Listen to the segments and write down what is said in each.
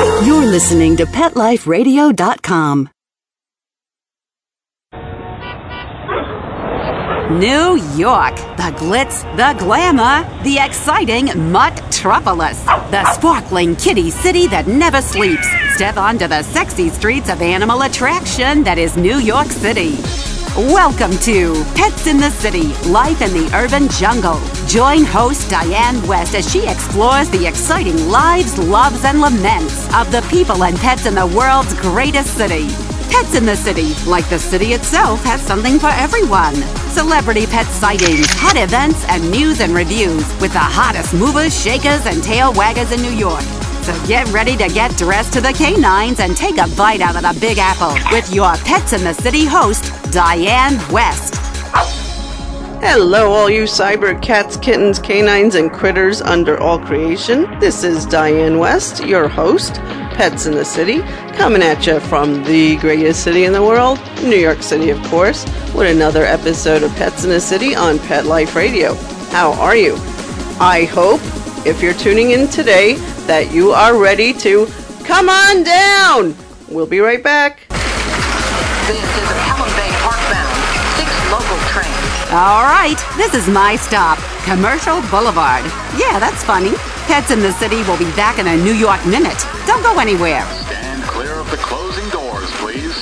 You're listening to PetLifeRadio.com. New York, the glitz, the glamour, the exciting Mutt-tropolis, the sparkling kitty city that never sleeps. Step onto the sexy streets of animal attraction that is New York City. Welcome to Pets in the City Life in the Urban Jungle. Join host Diane West as she explores the exciting lives, loves, and laments of the people and pets in the world's greatest city. Pets in the City, like the city itself, has something for everyone. Celebrity pet sightings, hot events, and news and reviews with the hottest movers, shakers, and tail waggers in New York. So get ready to get dressed to the canines and take a bite out of the Big Apple with your Pets in the City host, Diane West. Hello, all you cyber cats, kittens, canines, and critters under all creation. This is Diane West, your host, Pets in the City, coming at you from the greatest city in the world, New York City, of course, with another episode of Pets in the City on Pet Life Radio. How are you? I hope, if you're tuning in today, that you are ready to come on down. We'll be right back. This is a Pelham Bay Parkbound, six local trains. All right, this is my stop, Commercial Boulevard. Yeah, that's funny. Pets in the City will be back in a New York minute. Don't go anywhere. Stand clear of the closing doors, please.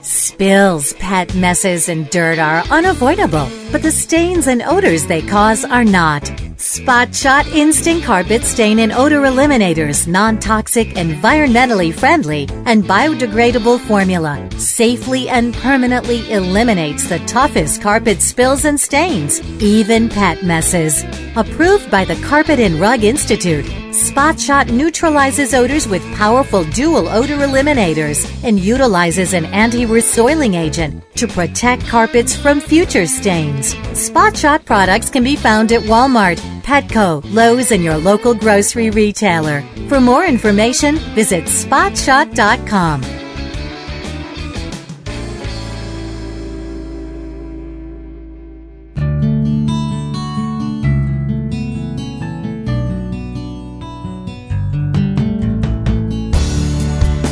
Spills, pet messes, and dirt are unavoidable, but the stains and odors they cause are not. Spot Shot Instant Carpet Stain and Odor Eliminators, non toxic, environmentally friendly, and biodegradable formula safely and permanently eliminates the toughest carpet spills and stains, even pet messes. Approved by the Carpet and Rug Institute, Spot Shot neutralizes odors with powerful dual odor eliminators and utilizes an anti resoiling agent to protect carpets from future stains. Spot Shot products can be found at Walmart, Petco, Lowe's, and your local grocery retailer. For more information, visit spotshot.com.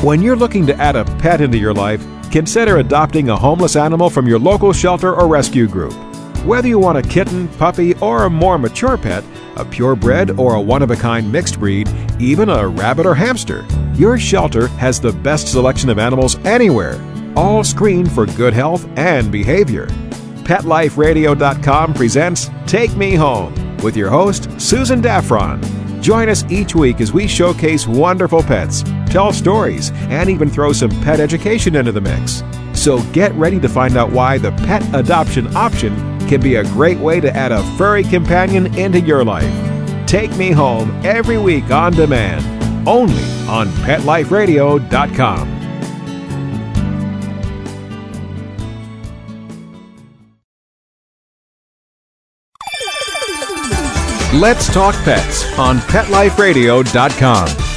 When you're looking to add a pet into your life, consider adopting a homeless animal from your local shelter or rescue group. Whether you want a kitten, puppy, or a more mature pet, a purebred or a one of a kind mixed breed, even a rabbit or hamster, your shelter has the best selection of animals anywhere, all screened for good health and behavior. PetLifeRadio.com presents Take Me Home with your host, Susan Daffron. Join us each week as we showcase wonderful pets, tell stories, and even throw some pet education into the mix. So get ready to find out why the pet adoption option can be a great way to add a furry companion into your life. Take Me Home every week on demand, only on PetLifeRadio.com. Let's Talk Pets on PetLifeRadio.com.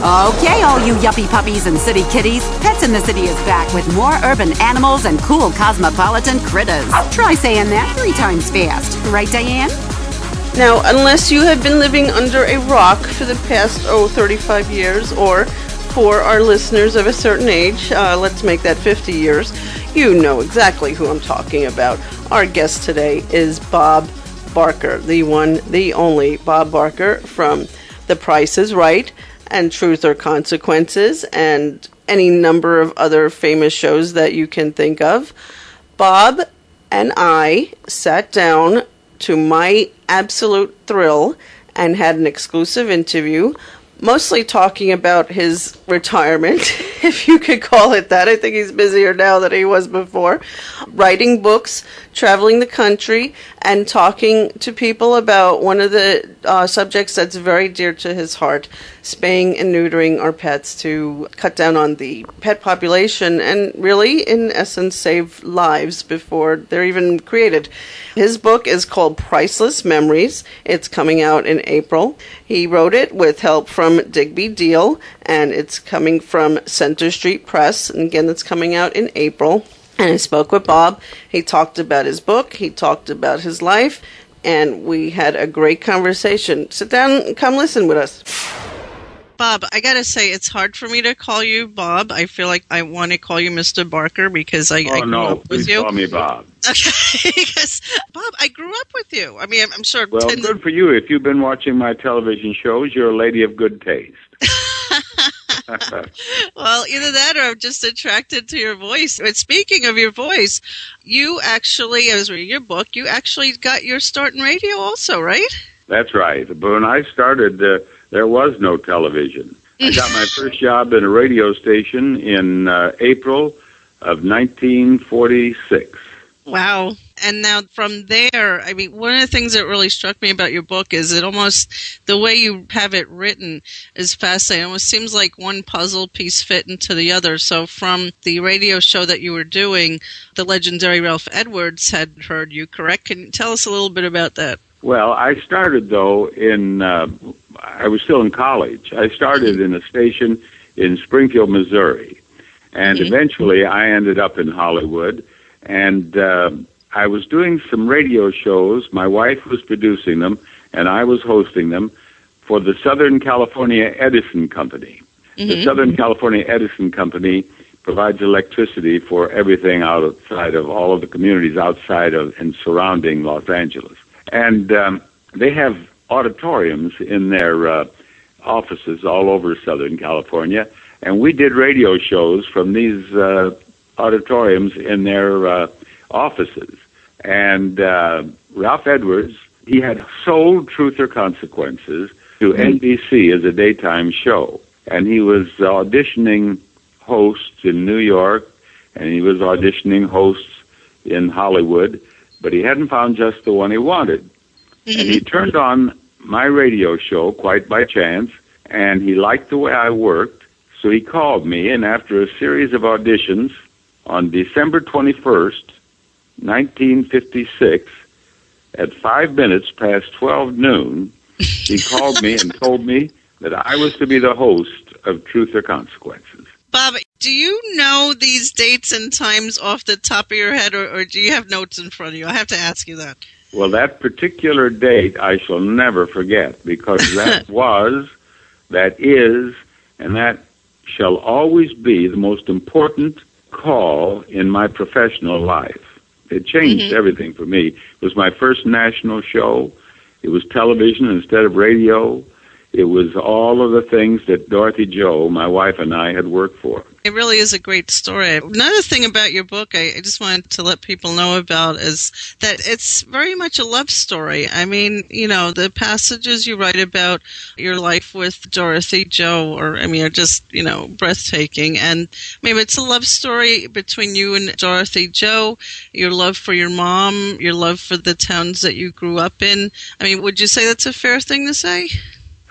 Okay, all you yuppie puppies and city kitties, Pets in the City is back with more urban animals and cool cosmopolitan critters. Try saying that three times fast. Right, Diane? Now, unless you have been living under a rock for the past, oh, 35 years, or for our listeners of a certain age, uh, let's make that 50 years, you know exactly who I'm talking about. Our guest today is Bob Barker, the one, the only Bob Barker from The Price is Right and Truth or Consequences and any number of other famous shows that you can think of. Bob and I sat down to my absolute thrill and had an exclusive interview, mostly talking about his retirement, if you could call it that. I think he's busier now than he was before. Writing books, traveling the country, and talking to people about one of the uh, subjects that's very dear to his heart spaying and neutering our pets to cut down on the pet population and really, in essence, save lives before they're even created. His book is called Priceless Memories. It's coming out in April. He wrote it with help from Digby Diehl, and it's coming from Center Street Press. And again, it's coming out in April. And I spoke with Bob. He talked about his book, he talked about his life, and we had a great conversation. Sit down and come listen with us. Bob, I gotta say, it's hard for me to call you Bob. I feel like I want to call you Mr. Barker because I, Oh I grew no! up with you. call me Bob. Okay, because Bob, I grew up with you. I mean, I'm, I'm sure. Well, ten- good for you. If you've been watching my television shows, you're a lady of good taste. well, either that or I'm just attracted to your voice. But speaking of your voice, you actually, I was reading your book, you actually got your start in radio also, right? That's right. But when I started, uh, there was no television. I got my first job in a radio station in uh, April of 1946. Wow. And now from there, I mean, one of the things that really struck me about your book is it almost, the way you have it written is fascinating. It almost seems like one puzzle piece fit into the other. So from the radio show that you were doing, the legendary Ralph Edwards had heard you, correct? Can you tell us a little bit about that? Well, I started though in uh, I was still in college. I started in a station in Springfield, Missouri, and Mhm. eventually I ended up in Hollywood. And uh, I was doing some radio shows. My wife was producing them, and I was hosting them for the Southern California Edison Company. The Southern California Edison Company provides electricity for everything outside of all of the communities outside of and surrounding Los Angeles. And um, they have auditoriums in their uh, offices all over Southern California. And we did radio shows from these uh, auditoriums in their uh, offices. And uh, Ralph Edwards, he had sold Truth or Consequences to NBC as a daytime show. And he was auditioning hosts in New York, and he was auditioning hosts in Hollywood, but he hadn't found just the one he wanted. And he mm-hmm. turned on my radio show quite by chance, and he liked the way I worked, so he called me, and after a series of auditions on December 21st, 1956, at five minutes past 12 noon, he called me and told me that I was to be the host of Truth or Consequences. Bob, do you know these dates and times off the top of your head, or, or do you have notes in front of you? I have to ask you that. Well, that particular date I shall never forget because that was, that is, and that shall always be the most important call in my professional life. It changed mm-hmm. everything for me. It was my first national show. It was television instead of radio. It was all of the things that Dorothy Jo, my wife, and I had worked for. It really is a great story. Another thing about your book, I, I just wanted to let people know about is that it's very much a love story. I mean, you know, the passages you write about your life with Dorothy Jo, or I mean, are just you know breathtaking. And maybe it's a love story between you and Dorothy Jo, your love for your mom, your love for the towns that you grew up in. I mean, would you say that's a fair thing to say?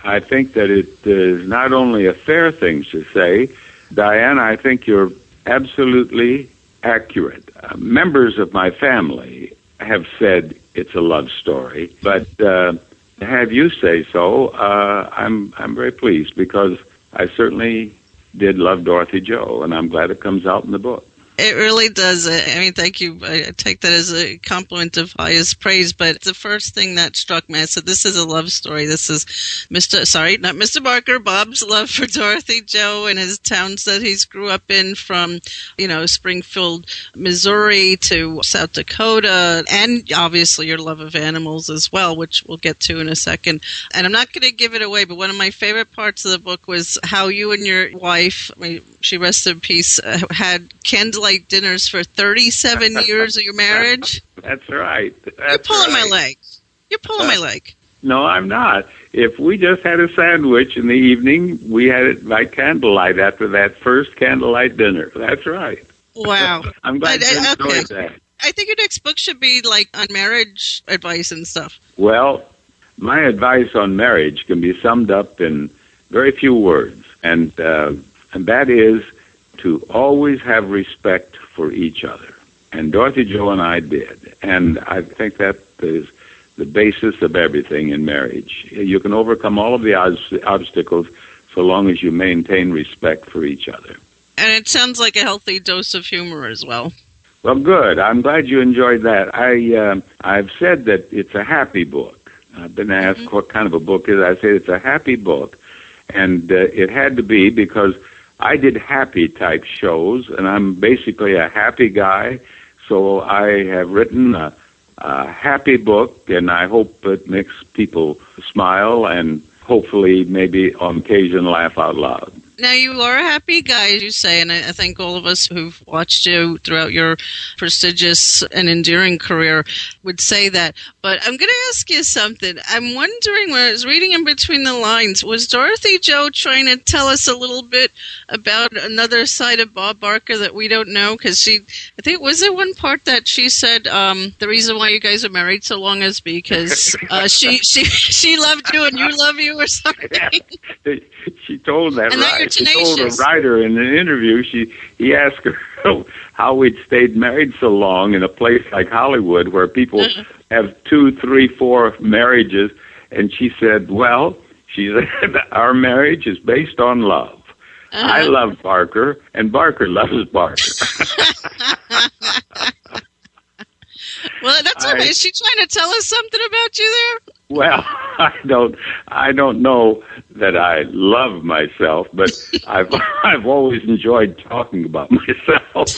I think that it is not only a fair thing to say, Diane, I think you're absolutely accurate. Uh, members of my family have said it's a love story, but uh, have you say so, uh, I'm I'm very pleased because I certainly did love Dorothy Jo, and I'm glad it comes out in the book. It really does. I mean, thank you. I I take that as a compliment of highest praise. But the first thing that struck me, I said, "This is a love story. This is Mr. Sorry, not Mr. Barker. Bob's love for Dorothy Jo and his towns that he's grew up in, from you know Springfield, Missouri to South Dakota, and obviously your love of animals as well, which we'll get to in a second. And I'm not going to give it away, but one of my favorite parts of the book was how you and your wife, I mean, she rests in peace, uh, had candlelight dinners for 37 years of your marriage. That's right. That's You're pulling my leg. You're pulling my leg. No, I'm not. If we just had a sandwich in the evening, we had it by candlelight after that first candlelight dinner. That's right. Wow. I'm glad But, you uh, enjoyed okay. that. I think your next book should be like on marriage advice and stuff. Well, my advice on marriage can be summed up in very few words, and uh, and that is to always have respect for each other. And Dorothy Jo and I did, and I think that is the basis of everything in marriage. You can overcome all of the obs- obstacles so long as you maintain respect for each other. And it sounds like a healthy dose of humor as well. Well, good. I'm glad you enjoyed that. I uh, I've said that it's a happy book. I've been asked Mm-hmm. what kind of a book it is. I say it's a happy book, and uh, it had to be because I did happy type shows, and I'm basically a happy guy. So I have written a, a happy book, and I hope it makes people smile and hopefully maybe on occasion laugh out loud. Now you are a happy guy, as you say, and I, I think all of us who've watched you throughout your prestigious and endearing career would say that. But I'm going to ask you something. I'm wondering when I was reading in between the lines, was Dorothy Jo trying to tell us a little bit about another side of Bob Barker that we don't know? Because she, I think, was there one part that she said um, the reason why you guys are married so long is because uh, she she she loved you and you love you or something. she told that And right. She told a writer in an interview. She he asked her how we'd stayed married so long in a place like Hollywood where people Uh-huh. have two, three, four marriages, and she said, "Well, she said our marriage is based on love." I Uh-huh. love Barker, and Barker loves Barker. Well, that's I- Is she trying to tell us something about you there? Well, I don't, I don't know that I love myself, but I've, I've always enjoyed talking about myself.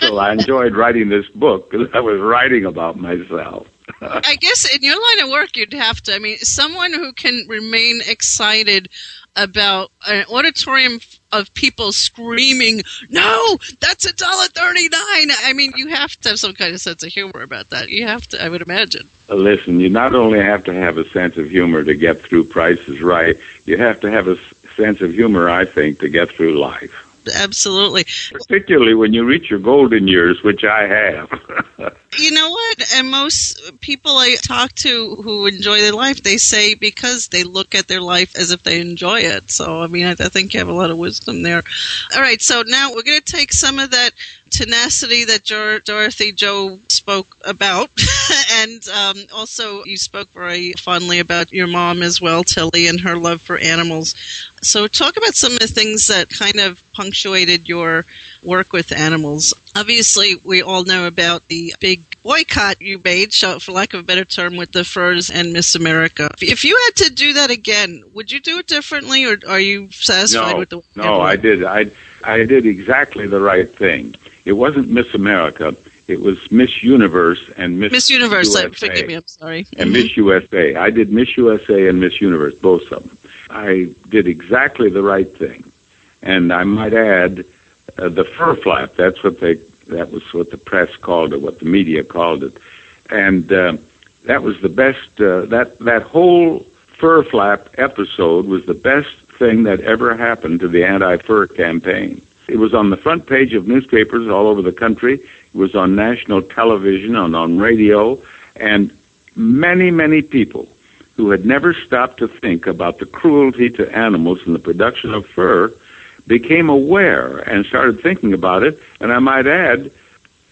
So I enjoyed writing this book because I was writing about myself. I guess in your line of work, you'd have to. I mean, someone who can remain excited about an auditorium of people screaming, "No, that's a dollar thirty-nine. I mean, you have to have some kind of sense of humor about that. You have to, I would imagine. Uh, Listen, you not only have to have a sense of humor to get through Prices Right, you have to have a sense of humor, I think, to get through life. Absolutely. Particularly when you reach your golden years, which I have. You know what? And most people I talk to who enjoy their life, they say because they look at their life as if they enjoy it. So, I mean, I, I think you have a lot of wisdom there. All right, so now we're going to take some of that tenacity that Dor- Dorothy Jo spoke about, and um, also you spoke very fondly about your mom as well, Tilly, and her love for animals. So, talk about some of the things that kind of punctuated your work with animals. Obviously, we all know about the big boycott you made, for lack of a better term, with the furs and Miss America. If you had to do that again, would you do it differently, or are you satisfied no, with the no, I did. I I did exactly the right thing. It wasn't Miss America. It was Miss Universe and Miss Miss Universe, USA. forgive me, I'm sorry. and Miss USA. I did Miss USA and Miss Universe, both of them. I did exactly the right thing, and I might add, uh, the fur flap. That's what they. That was what the press called it. What the media called it, and uh, that was the best. Uh, that that whole fur flap episode was the best thing that ever happened to the anti-fur campaign. It was on the front page of newspapers all over the country. It was on national television and on radio, and many, many people who had never stopped to think about the cruelty to animals in the production of fur became aware and started thinking about it. And I might add,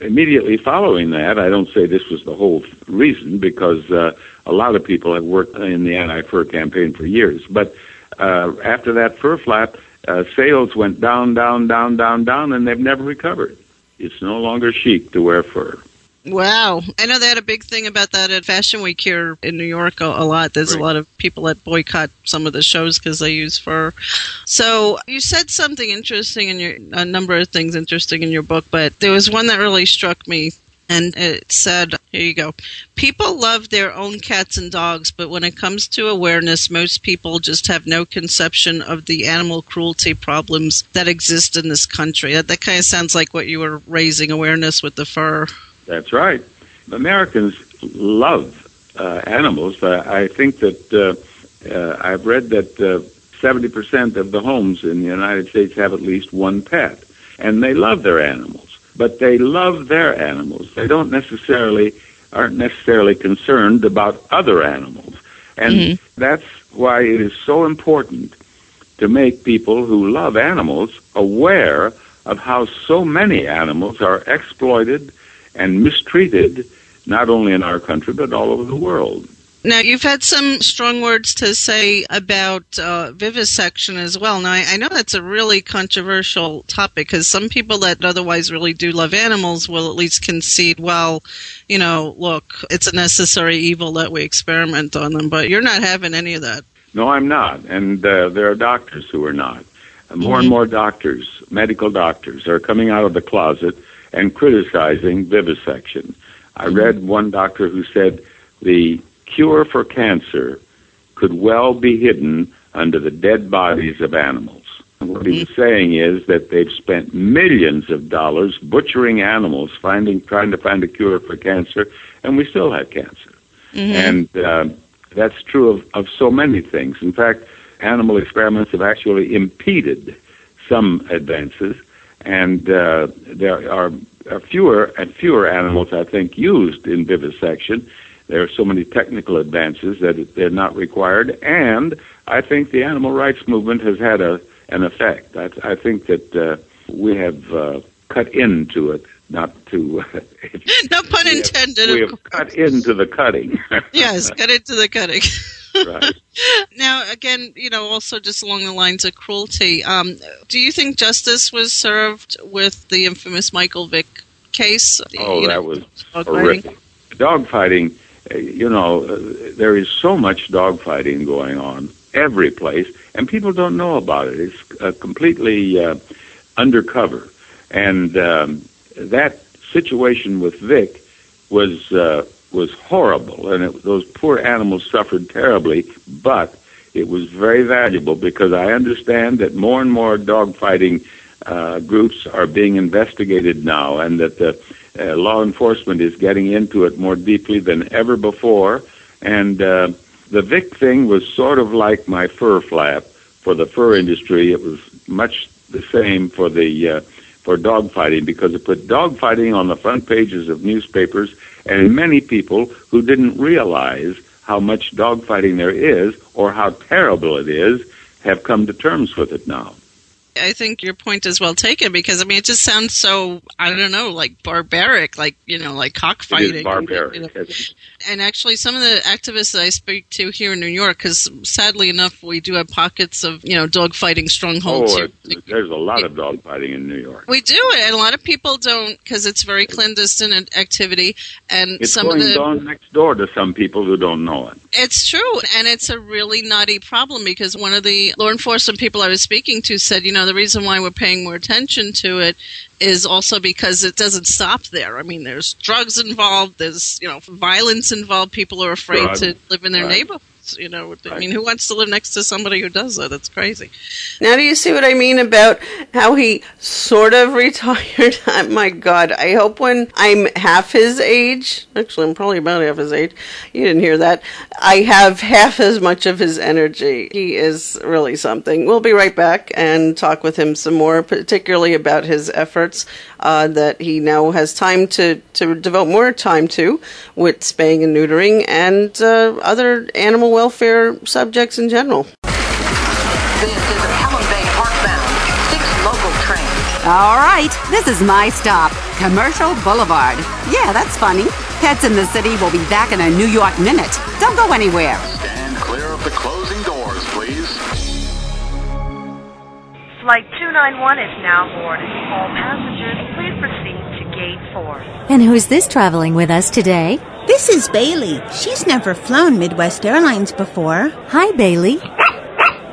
immediately following that, I don't say this was the whole reason because uh, a lot of people have worked in the anti-fur campaign for years. But uh, after that fur flap, uh, sales went down, down, down, down, down, and they've never recovered. It's no longer chic to wear fur. Wow. I know they had a big thing about that at Fashion Week here in New York a, a lot. There's Right. a lot of people that boycott some of the shows because they use fur. So you said something interesting in your, a number of things interesting in your book, but there was one that really struck me. And it said, here you go. People love their own cats and dogs, but when it comes to awareness, most people just have no conception of the animal cruelty problems that exist in this country. That, that kind of sounds like what you were raising awareness with the fur. That's right. Americans love uh, animals. I, I think that uh, uh, I've read that uh, 70% of the homes in the United States have at least one pet, and they love their animals. But they love their animals. They don't necessarily aren't necessarily concerned about other animals, and mm-hmm. that's why it is so important to make people who love animals aware of how so many animals are exploited and mistreated, not only in our country but all over the world. Now, you've had some strong words to say about uh, vivisection as well. Now, I, I know that's a really controversial topic because some people that otherwise really do love animals will at least concede, well, you know, look, it's a necessary evil that we experiment on them, but you're not having any of that. No, I'm not. And uh, there are doctors who are not. More and more doctors, medical doctors, are coming out of the closet and criticizing vivisection. I read one doctor who said the cure for cancer could well be hidden under the dead bodies of animals. What he's saying is that they've spent millions of dollars butchering animals, finding, trying to find a cure for cancer, and we still have cancer. And uh, that's true of, of so many things. In fact, animal experiments have actually impeded some advances, and uh, there are, are fewer and fewer animals, I think, used in vivisection. There are so many technical advances that they're not required, and I think the animal rights movement has had a an effect. I, I think that uh, we have uh, cut into it, not to. No pun intended. we of have cut into the cutting. yes, cut into the cutting. right. Now, again, you know, also just along the lines of cruelty, um, do you think justice was served with the infamous Michael Vick case? Oh, You that know, was dog horrific. Dogfighting, you know, there is so much dogfighting going on every place, and people don't know about it. It's uh, completely uh, undercover. And um, that situation with Vick was uh, was horrible, and it, those poor animals suffered terribly. But it was very valuable because I understand that more and more dogfighting uh, groups are being investigated now, and that the uh, law enforcement is getting into it more deeply than ever before. And uh, the Vick thing was sort of like my fur flap for the fur industry. It was much the same for the uh, for dogfighting because it put dogfighting on the front pages of newspapers, and many people who didn't realize how much dogfighting there is or how terrible it is have come to terms with it now. I think your point is well taken because I mean it just sounds so I don't know like barbaric like you know like cockfighting barbaric. you know. And actually some of the activists that I speak to here in New York because sadly enough we do have pockets of you know dog fighting strongholds oh, it, there's a lot of dogfighting in New York. we do it and a lot of people don't because it's very clandestine activity and It's some going of the on next door to some people who don't know it. It's true, and it's a really nutty problem because one of the law enforcement people I was speaking to said, you know, the reason why we're paying more attention to it is also because it doesn't stop there. I mean, there's drugs involved, there's, you know, violence involved. People are afraid to live in their right. Neighborhoods. You know, I mean, who wants to live next to somebody who does that? That's crazy. Now, do you see what I mean about how he sort of retired? My God, I hope when I'm half his age, actually, I'm probably about half his age, you didn't hear that, I have half as much of his energy. He is really something. We'll be right back and talk with him some more, particularly about his efforts uh, that he now has time to, to devote more time to with spaying and neutering and uh, other animal welfare subjects in general. This is a Pelham Bay Parkbound, six local trains. All right, this is my stop, Commercial Boulevard. Yeah, that's funny. Pets in the City will be back in a New York minute. Don't go anywhere. Stand clear of the closing Flight 291 is now boarding. All passengers, please proceed to gate 4. And who's this traveling with us today? This is Bailey. She's never flown Midwest Airlines before. Hi, Bailey.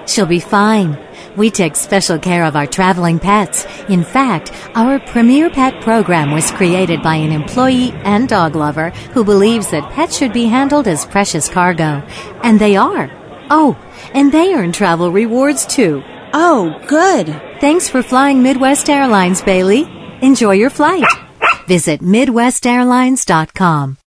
She'll be fine. We take special care of our traveling pets. In fact, our Premier Pet program was created by an employee and dog lover who believes that pets should be handled as precious cargo. And they are. Oh, and they earn travel rewards too. Oh, good. Thanks for flying Midwest Airlines, Bailey. Enjoy your flight. Visit MidwestAirlines.com.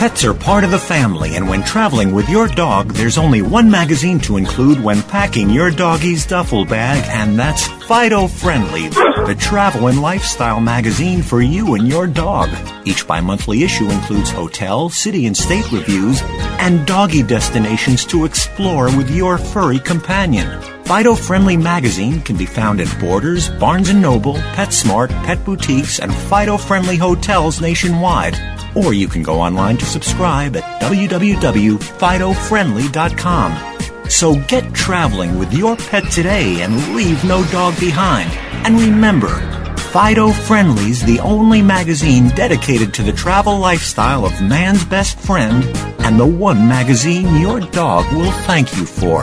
Pets are part of the family, and when traveling with your dog, there's only one magazine to include when packing your doggy's duffel bag, and that's Fido Friendly, the travel and lifestyle magazine for you and your dog. Each bi-monthly issue includes hotel, city and state reviews, and doggy destinations to explore with your furry companion. Fido Friendly magazine can be found at Borders, Barnes & Noble, PetSmart, Pet Boutiques, and Fido Friendly hotels nationwide. Or you can go online to subscribe at www.fidofriendly.com. So get traveling with your pet today and leave no dog behind. And remember, Fido Friendly's the only magazine dedicated to the travel lifestyle of man's best friend and the one magazine your dog will thank you for.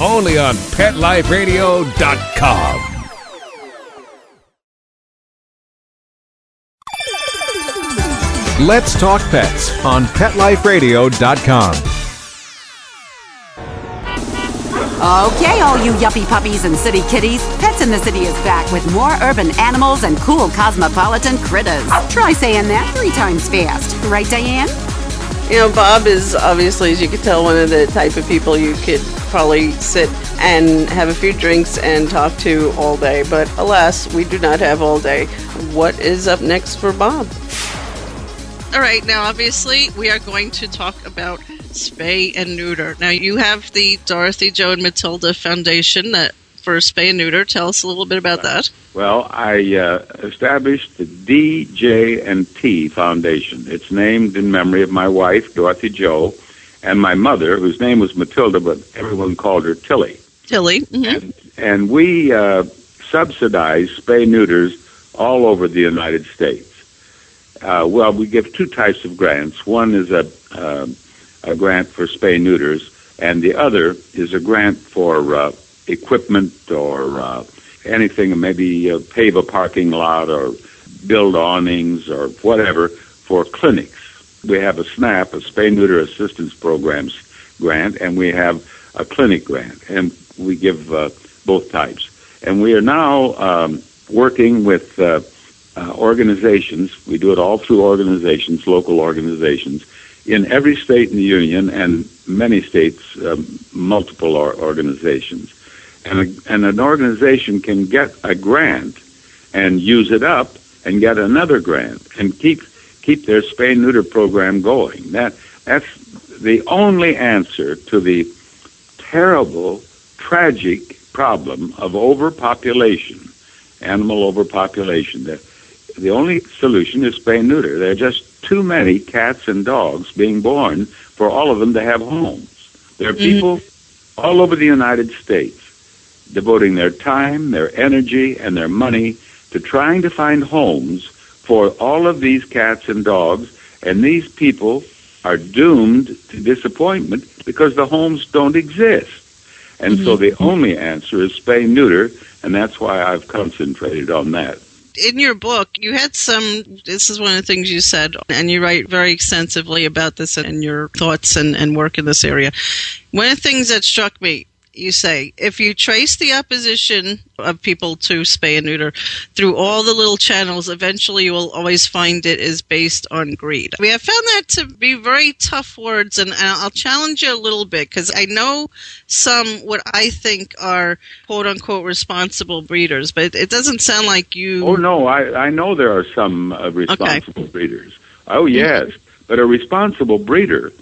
only on PetLifeRadio.com. Let's Talk Pets on PetLifeRadio.com. Okay, all you yuppie puppies and city kitties, Pets in the City is back with more urban animals and cool cosmopolitan critters. Try saying that three times fast. Right, Diane? You know, Bob is obviously, as you can tell, one of the type of people you could probably sit and have a few drinks and talk to all day. But alas, we do not have all day. What is up next for Bob? All right, now obviously we are going to talk about spay and neuter. Now you have the Dorothy Jo and Matilda Foundation that for spay and neuter. Tell us a little bit about that. Well, I uh, established the DJ and T Foundation. It's named in memory of my wife, Dorothy Jo, and my mother, whose name was Matilda, but everyone called her Tilly. Tilly. Mm-hmm. And, and we uh, subsidize spay neuters all over the United States. Uh, well, we give two types of grants. One is a, uh, a grant for spay neuters, and the other is a grant for uh, equipment or uh, anything, maybe uh, pave a parking lot or build awnings or whatever for clinics. We have a SNAP, a spay neuter assistance programs grant, and we have a clinic grant, and we give uh, both types. And we are now um, working with uh, uh, organizations. We do it all through organizations, local organizations, in every state in the union and many states, um, multiple organizations. And, a, and an organization can get a grant and use it up and get another grant and keep keep their spay neuter program going. That that's the only answer to the terrible, tragic problem of overpopulation, animal overpopulation. The, the only solution is spay neuter. There are just too many cats and dogs being born for all of them to have homes. There are mm. people all over the United States devoting their time, their energy, and their money to trying to find homes for all of these cats and dogs, and these people are doomed to disappointment because the homes don't exist. And so mm-hmm. the only answer is spay neuter, and that's why I've concentrated on that. In your book, you had some. This is one of the things you said, and you write very extensively about this and your thoughts and, and work in this area. One of the things that struck me you say if you trace the opposition of people to spay and neuter through all the little channels, eventually you will always find it is based on greed. We have found that to be very tough words, and, I'll challenge you a little bit because I know some what I think are quote unquote responsible breeders, but it doesn't sound like you. Oh no, I I know there are some uh, responsible breeders. Oh yes, but a responsible breeder,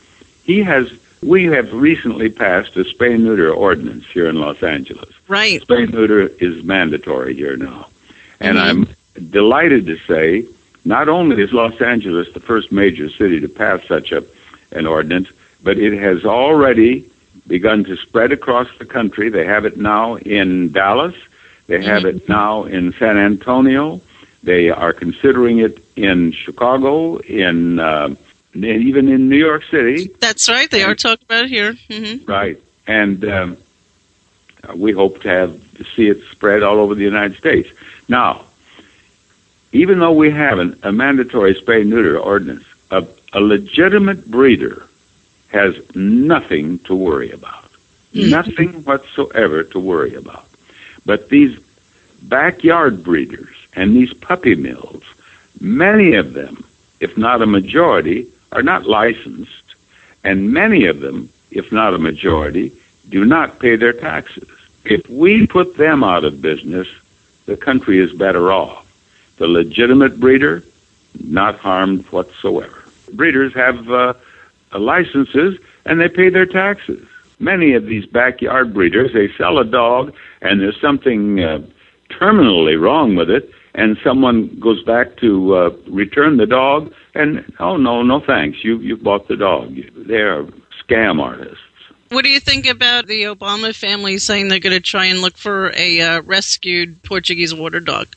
he has. We have recently passed a spay neuter ordinance here in Los Angeles. Right. Spay neuter is mandatory here now, and I'm delighted to say not only is Los Angeles the first major city to pass such a an ordinance, but it has already begun to spread across the country. They have it now in Dallas. They have it now in San Antonio. They are considering it in Chicago, in uh, and even in New York City. That's right. They are talking about it here. hmm Right. And um, we hope to have see it spread all over the United States. Now, even though we have an, a mandatory spay neuter ordinance, a, a legitimate breeder has nothing to worry about. Nothing whatsoever to worry about. But these backyard breeders and these puppy mills, many of them, if not a majority, are not licensed, and many of them, if not a majority, do not pay their taxes. If we put them out of business, the country is better off. The legitimate breeder, not harmed whatsoever. Breeders have uh, uh, licenses and they pay their taxes. Many of these backyard breeders, they sell a dog and there's something uh, terminally wrong with it, and someone goes back to uh, return the dog, and oh no, no thanks, you you bought the dog. They're scam artists. What do you think about the Obama family saying they're going to try and look for a uh, rescued Portuguese water dog?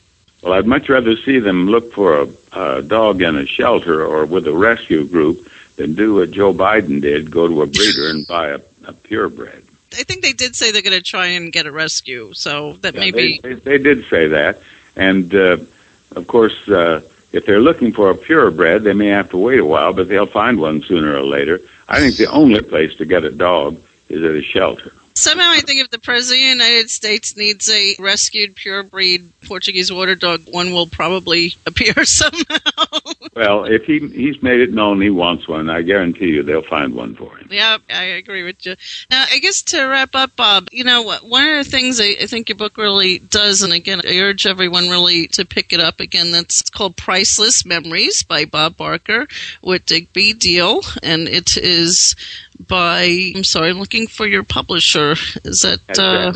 Well, I'd much rather see them look for a, a dog in a shelter or with a rescue group than do what Joe Biden did, go to a breeder and buy a, a purebred. I think they did say they're going to try and get a rescue, so that Yeah, maybe. they, they, they did say that, and uh, of course, uh, if they're looking for a purebred, they may have to wait a while, but they'll find one sooner or later. I think the only place to get a dog is at a shelter. Somehow, I think if the president of the United States needs a rescued purebred Portuguese water dog, one will probably appear somehow. Well, if he he's made it known he wants one, I guarantee you they'll find one for him. Yeah, I agree with you. Now, I guess to wrap up, Bob, you know, what- one of the things I, I think your book really does, and again, I urge everyone really to pick it up again, that's called Priceless Memories by Bob Barker with Digby Diehl, and it is by, I'm sorry, I'm looking for your publisher. Is that, uh,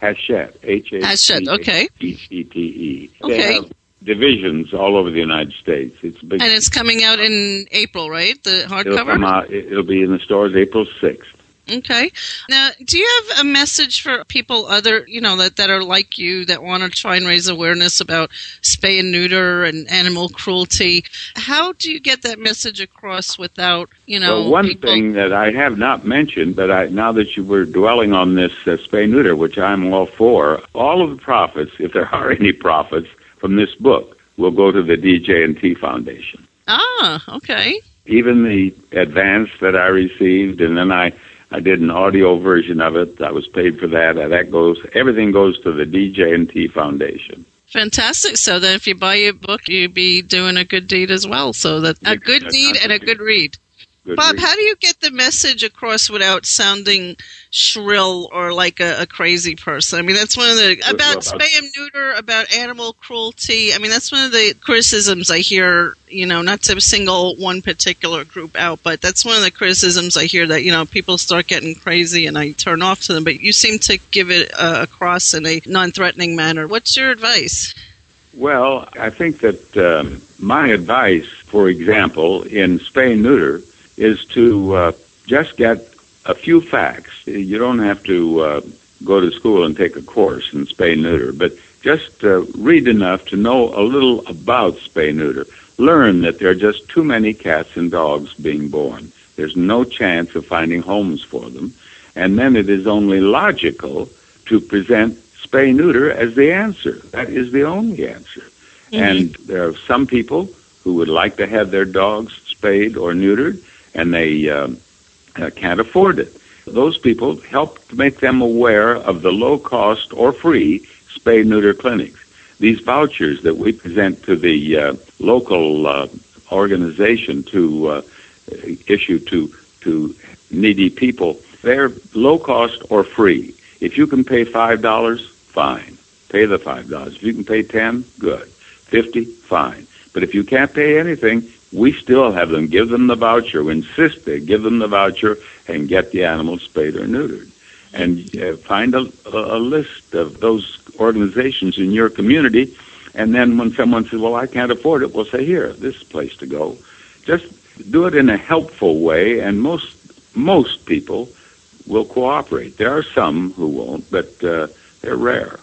Hachette, H A Hachette, okay. H E T E. Okay. They have divisions all over the United States. It's big. and it's coming out in April, right? The It'll hardcover? come out. It'll be in the stores April sixth. Okay. Now, do you have a message for people other, you know, that, that are like you that want to try and raise awareness about spay and neuter and animal cruelty? How do you get that message across without, you know, well, one people- thing that I have not mentioned, but I, now that you were dwelling on this uh, spay neuter, which I'm all for, all of the profits, if there are any profits from this book, will go to the DJ and T Foundation. Ah, okay. Even the advance that I received, and then I I did an audio version of it. I was paid for that. Uh, that goes everything goes to the DJ and T Foundation. Fantastic. So then if you buy your book, you'd be doing a good deed as well. So that a good deed and a good read. Good Bob, read. how do you get the message across without sounding shrill or like a, a crazy person? I mean, that's one of the about about- spay and neuter, about animal cruelty. I mean, that's one of the criticisms I hear. You know, not to single one particular group out, but that's one of the criticisms I hear that you know people start getting crazy and I turn off to them. But you seem to give it uh, across in a non-threatening manner. What's your advice? Well, I think that um, my advice, for example, in spay and neuter, is to uh, just get a few facts. You don't have to uh, go to school and take a course in spay neuter, but just uh, read enough to know a little about spay neuter. Learn that there are just too many cats and dogs being born. There's no chance of finding homes for them. And then it is only logical to present spay neuter as the answer. That is the only answer. And there are some people who would like to have their dogs spayed or neutered, and they um, uh, can't afford it. Those people help make them aware of the low cost or free spay neuter clinics. These vouchers that we present to the uh, local uh, organization to uh, issue to to needy people, they're low cost or free. If you can pay five dollars, fine, pay the five dollars. If you can pay ten, good. Fifty, fine. But if you can't pay anything, we still have them. Give them the voucher. Insist they give them the voucher and get the animals spayed or neutered. And uh, find a, a list of those organizations in your community. And then when someone says, "Well, I can't afford it," we'll say, "Here, this place to go." Just do it in a helpful way, and most most people will cooperate. There are some who won't, but uh, they're rare.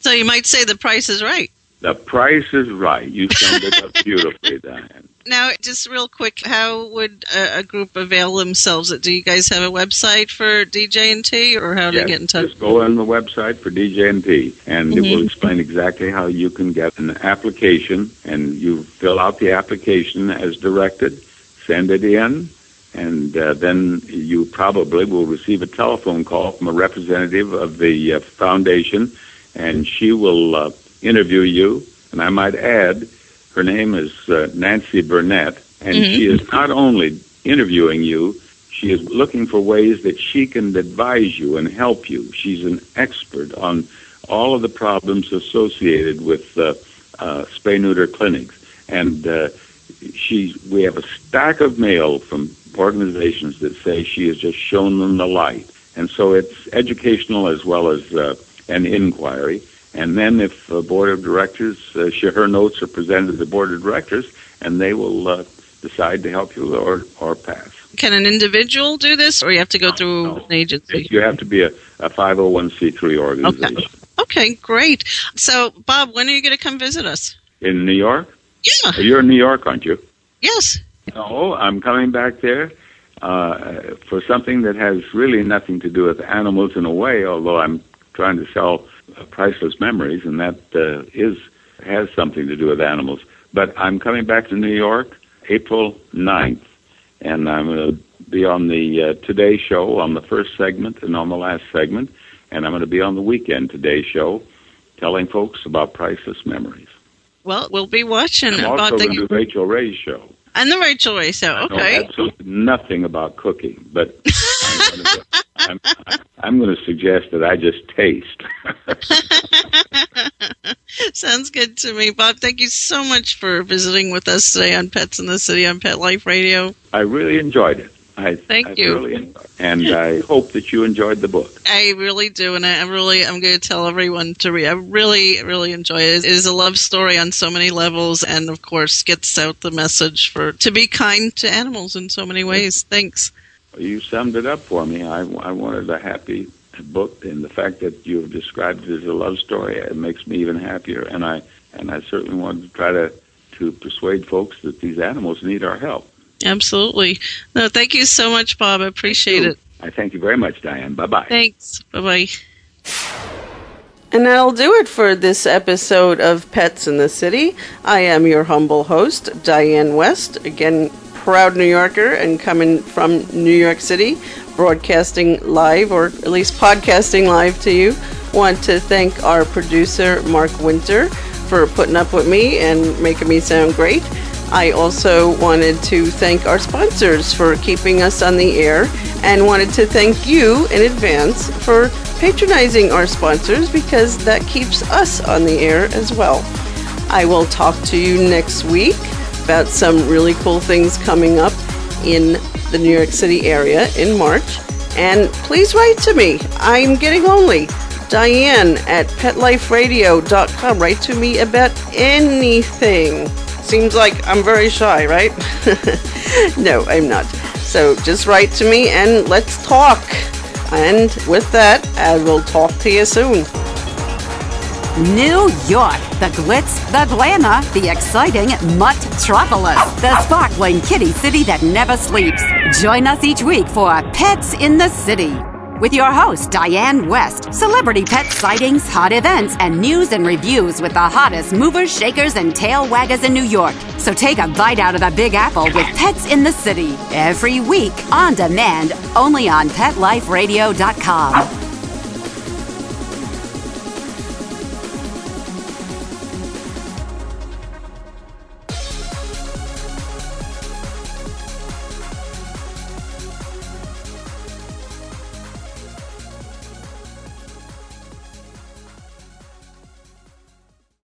So you might say the price is right. The price is right. You summed it up beautifully, Diane. Now, just real quick, how would a, a group avail themselves? Do you guys have a website for DJ&T, or how do yes, they get in touch? Just go on the website for DJ&T, and it Mhm. will explain exactly how you can get an application, and you fill out the application as directed, send it in, and uh, then you probably will receive a telephone call from a representative of the uh, foundation, and she will uh, interview you. And I might add, her name is uh, Nancy Burnett, and Mhm. she is not only interviewing you, she is looking for ways that she can advise you and help you. She's an expert on all of the problems associated with uh, uh, spay neuter clinics, and uh, she. We have a stack of mail from organizations that say she has just shown them the light, and so it's educational as well as uh, an inquiry. And then, if the board of directors, uh, she, her notes are presented to the board of directors, and they will uh, decide to help you or or pass. Can an individual do this, or you have to go through an agency? You have to be a, a 501c3 organization Okay, okay, great. So, Bob, when are you going to come visit us? in New York. Yeah. You're in New York, aren't you? Yes. No, I'm coming back there uh, for something that has really nothing to do with animals in a way. Although I'm trying to sell priceless memories, and that uh, is has something to do with animals. But I'm coming back to New York April 9th, and I'm going to be on the uh, Today Show on the first segment and on the last segment, and I'm going to be on the Weekend Today Show, telling folks about priceless memories. Well, we'll be watching. I'm Bob, also to do Rachael Ray's show. And the Rachael Ray show. I know Okay. absolutely nothing about cooking, but I'm going to, I'm, I'm going to suggest that I just taste. Sounds good to me. Bob, thank you so much for visiting with us today on Pets in the City on Pet Life Radio. I really enjoyed it. I, Thank I you. Really. And I hope that you enjoyed the book. I really do, and I really, I'm going to tell everyone to read. I really, really enjoy it. It is a love story on so many levels, and of course, gets out the message for to be kind to animals in so many ways. Thanks. You summed it up for me. I, I wanted a happy book, and the fact that you have described it as a love story it makes me even happier. And I and I certainly wanted to try to to persuade folks that these animals need our help. Absolutely. No, thank you so much, Bob. I appreciate it. I thank you very much, Diane. Bye bye. Thanks. Bye bye. And that'll do it for this episode of Pets in the City. I am your humble host, Diane West, again, proud New Yorker and coming from New York City, broadcasting live or at least podcasting live to you. Want to thank our producer, Mark Winter, for putting up with me and making me sound great. I also wanted to thank our sponsors for keeping us on the air and wanted to thank you in advance for patronizing our sponsors because that keeps us on the air as well. I will talk to you next week about some really cool things coming up in the New York City area in March. And please write to me. I'm getting lonely. Diane at petliferadio.com. Write to me about anything. Seems like I'm very shy, right? no, I'm not. So just write to me and let's talk. And with that, I will talk to you soon. New York, the glitz, the glamour, the exciting Mutt-tropolis, the sparkling kitty city that never sleeps. Join us each week for Pets in the City. With your host, Diane West, celebrity pet sightings, hot events, and news and reviews with the hottest movers, shakers, and tail waggers in New York. So take a bite out of the Big Apple with Pets in the City every week on demand only on PetLifeRadio.com.